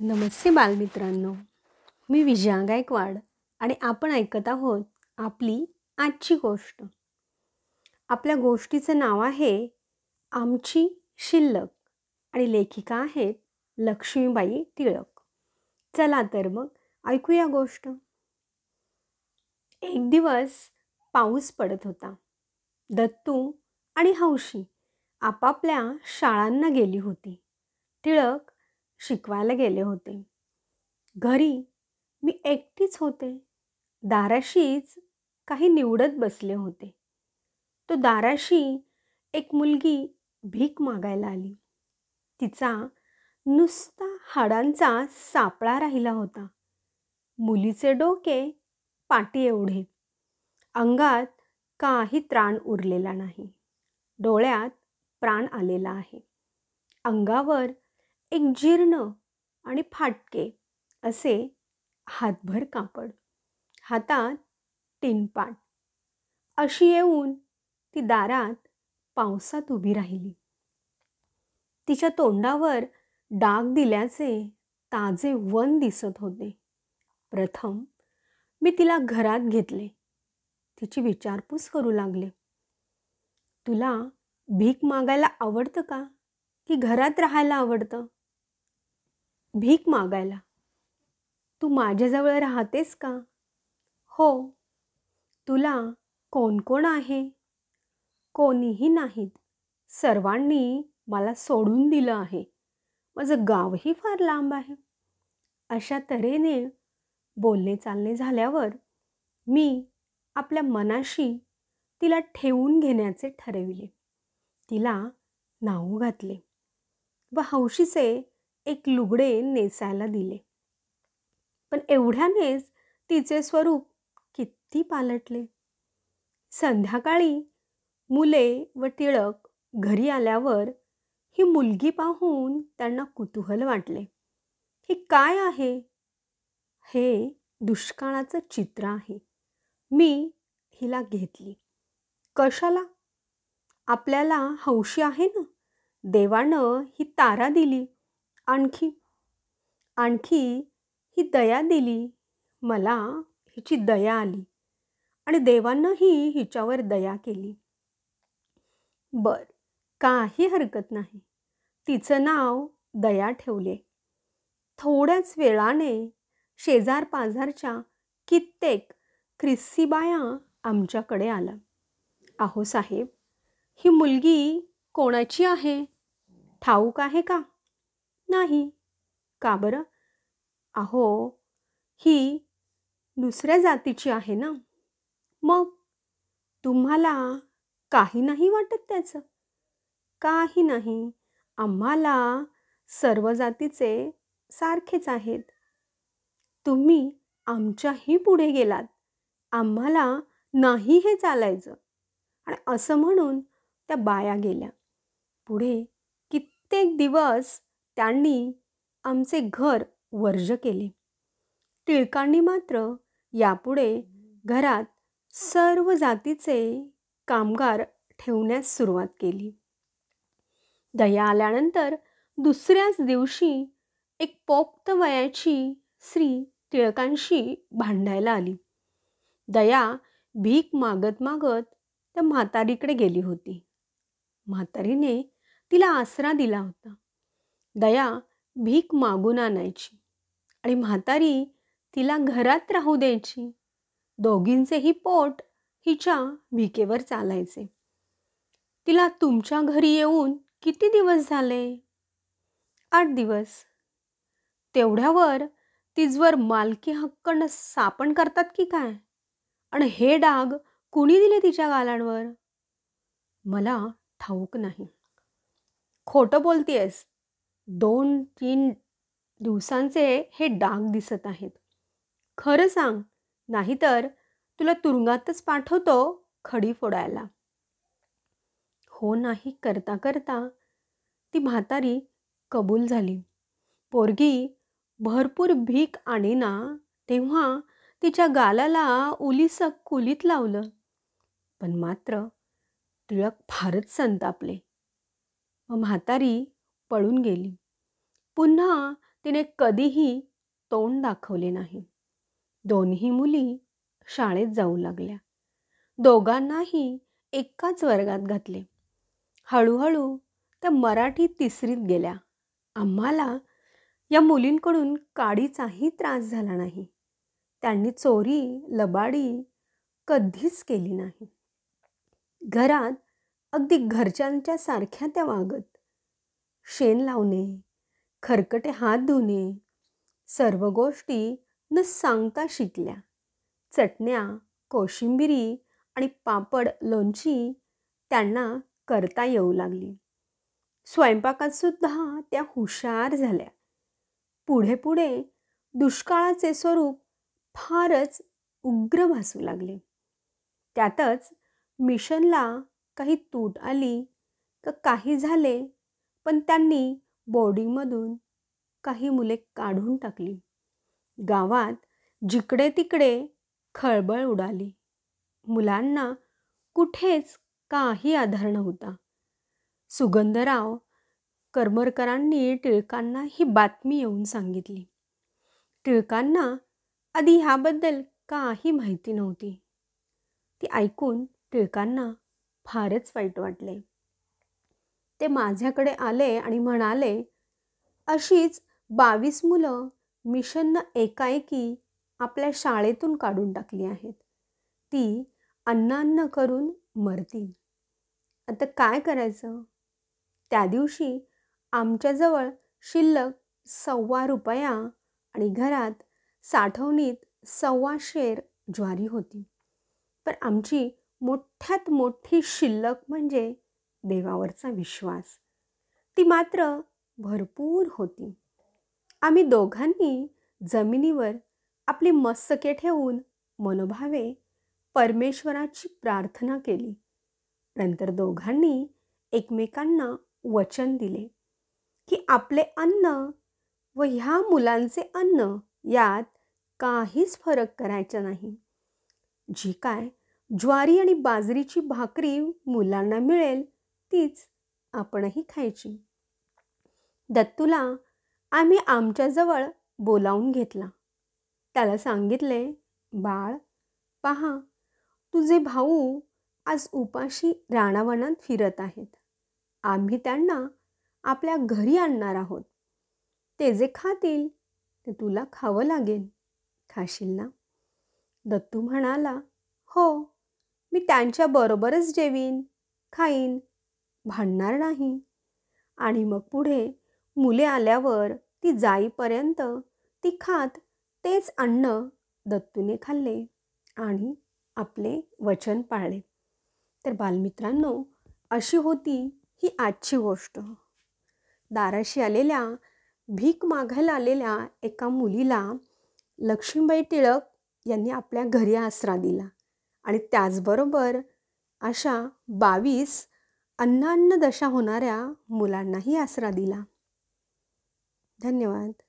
नमस्ते बालमित्रांनो. मी विजया गायकवाड आणि आपण ऐकत आहोत आपली आजची गोष्ट. आपल्या गोष्टीचं नाव आहे आमची शिल्लक आणि लेखिका आहेत लक्ष्मीबाई टिळक. चला तर मग ऐकूया गोष्ट. एक दिवस पाऊस पडत होता. दत्तू आणि हौशी आपापल्या शाळांना गेली होती. टिळक शिकवायला गेले होते. घरी मी एकटीच होते. दाराशीच काही निवडत बसले होते. तो दाराशी एक मुलगी भीक मागायला आली. तिचा नुसता हाडांचा सापळा राहिला होता. मुलीचे डोके पाटी एवढे. अंगात काही त्राण उरलेला नाही. डोळ्यात प्राण आलेला आहे. अंगावर एक जीर्ण आणि फाटके असे हातभर कापड. हातात टिनपाट अशी येऊन ती दारात पावसात उभी राहिली. तिच्या तोंडावर डाग दिल्याचे ताजे वन दिसत होते. प्रथम मी तिला घरात घेतले. तिची विचारपूस करू लागले. तुला भीक मागायला आवडतं का? की घरात राहायला आवडतं? भीक मागायला. तू माझ्याजवळ राहतेस का? हो. तुला कोण कोण आहे? कोणीही नाहीत. सर्वांनी मला सोडून दिलं आहे. माझं गावही फार लांब आहे. अशा तऱ्हेने बोलणे चालणे झाल्यावर मी आपल्या मनाशी तिला ठेवून घेण्याचे ठरविले. तिला नाव घातले. व हौशीचे एक लुगडे नेसायला दिले. पण एवढ्यानेच तिचे स्वरूप किती पालटले. संध्याकाळी मुले व टिळक घरी आल्यावर ही मुलगी पाहून त्यांना कुतूहल वाटले. हे काय आहे? हे दुष्काळाचं चित्र आहे. मी हिला घेतली. कशाला? आपल्याला हौशी आहे ना. देवानं ही तारा दिली. आणखी. आणखी ही दया दिली. मला हिची दया आली. आणि देवांनाही हिच्यावर दया केली. बर काही हरकत नाही. तिचं नाव दया ठेवले. थोड्याच वेळाने शेजार पाजारच्या कित्येक ख्रिस्सीबाया आमच्याकडे आला अहो साहेब ही मुलगी कोणाची आहे? ठाऊक आहे का? नाही. का बरं? अहो ही दुसऱ्या जातीची आहे ना? मग तुम्हाला काही नाही वाटत त्याचं? काही नाही. आम्हाला सर्व जातीचे सारखेच आहेत. तुम्ही आमच्याही पुढे गेलात. आम्हाला नाही हे चालायचं. आणि असं म्हणून त्या बाया गेल्या. पुढे कित्येक दिवस त्यांनी आमचे घर वर्ज केले. टिळकांनी मात्र यापुढे घरात सर्व जातीचे कामगार ठेवण्यास सुरुवात केली. दया आल्यानंतर दुसऱ्याच दिवशी एक पोक्त वयाची स्त्री टिळकांशी भांडायला आली. दया भीक मागत मागत त्या म्हातारीकडे गेली होती. म्हातारीने तिला आसरा दिला होता. दया भीक मागून आणायची आणि म्हातारी तिला घरात राहू द्यायची. दोघींचेही पोट हिच्या भिकेवर चालायचे. तिला तुमच्या घरी येऊन किती दिवस झाले? आठ दिवस. तेवढ्यावर तिजवर मालकी हक्कन सापण करतात की काय? आणि हे डाग कुणी दिले तिच्या गालांवर? मला ठाऊक नाही. खोटं बोलतीयस. दोन तीन दिवसांचे हे डाग दिसत आहेत. खरं सांग नाहीतर तुला तुरुंगातच पाठवतो खडी फोडायला. हो नाही करता करता ती म्हातारी कबूल झाली. पोरगी भरपूर भीक आणीना तेव्हा तिच्या गालाला उलीसक कुलीत लावलं. पण मात्र टिळक फारच संतापले. व म्हातारी पळून गेली. पुन्हा तिने कधीही तोंड दाखवले नाही. दोन्ही मुली शाळेत जाऊ लागल्या. दोघांनाही एकाच वर्गात घातले. हळूहळू त्या मराठी तिसरीत गेल्या. आम्हाला या मुलींकडून काडीचाही त्रास झाला नाही. त्यांनी चोरी लबाडी कधीच केली नाही. घरात अगदी घरच्यांच्या सारख्या त्या वागत शेण लावणे खरकटे हात धुणे सर्व गोष्टी न सांगता शिकल्या. चटण्या कोशिंबिरी आणि पापड लोणची त्यांना करता येऊ लागली. स्वयंपाकातसुद्धा त्या हुशार झाल्या. पुढे पुढे दुष्काळाचे स्वरूप फारच उग्र भासू लागले. त्यातच मिशनला काही तूट आली का काही झाले पण त्यांनी बोर्डिंगमधून काही मुले काढून टाकली. गावात जिकडे तिकडे खळबळ उडाली. मुलांना कुठेच काही आधार नव्हता. सुगंधराव करमरकरांनी टिळकांना ही बातमी येऊन सांगितली. टिळकांना आधी ह्याबद्दल काही माहिती नव्हती. ती ऐकून टिळकांना फारच वाईट वाटले. ते माझ्याकडे आले आणि म्हणाले अशीच बावीस मुलं मिशननं एकाएकी आपल्या शाळेतून काढून टाकली आहेत. ती अन्नान्न करून मरतील. आता काय करायचं? त्या दिवशी आमच्याजवळ शिल्लक सव्वा रुपया आणि घरात साठवणीत सव्वा शेर ज्वारी होती. पण आमची मोठ्यात मोठी शिल्लक म्हणजे देवावरचा विश्वास. ती मात्र भरपूर होती. आम्ही दोघांनी जमिनीवर आपली मस्तके ठेवून मनोभावे परमेश्वराची प्रार्थना केली. नंतर दोघांनी एकमेकांना वचन दिले की आपले अन्न व ह्या मुलांचे अन्न यात काहीच फरक करायचा नाही. जी काय ज्वारी आणि बाजरीची भाकरी मुलांना मिळेल तीच आपणही खायची. दत्तूला आम्ही आमच्याजवळ बोलावून घेतला. त्याला सांगितले बाळ पहा तुझे भाऊ आज उपाशी राणावनात फिरत आहेत. आम्ही त्यांना आपल्या घरी आणणार आहोत. ते जे खातील ते तुला खावं लागेल. खाशील ना? दत्तू म्हणाला हो मी त्यांच्याबरोबरच जेवीन खाईन. भांडणार नाही. आणि मग पुढे मुले आल्यावर ती जाईपर्यंत ती खात तेच अन्न दत्तूने खाल्ले आणि आपले वचन पाळले. तर बालमित्रांनो अशी होती ही आजची गोष्ट. दाराशी आलेल्या भीक मागायला आलेल्या एका मुलीला लक्ष्मीबाई टिळक यांनी आपल्या घरी आसरा दिला. आणि त्याचबरोबर अशा बावीस अन्नान्न दशा होणाऱ्या मुलांनाही आसरा दिला. धन्यवाद.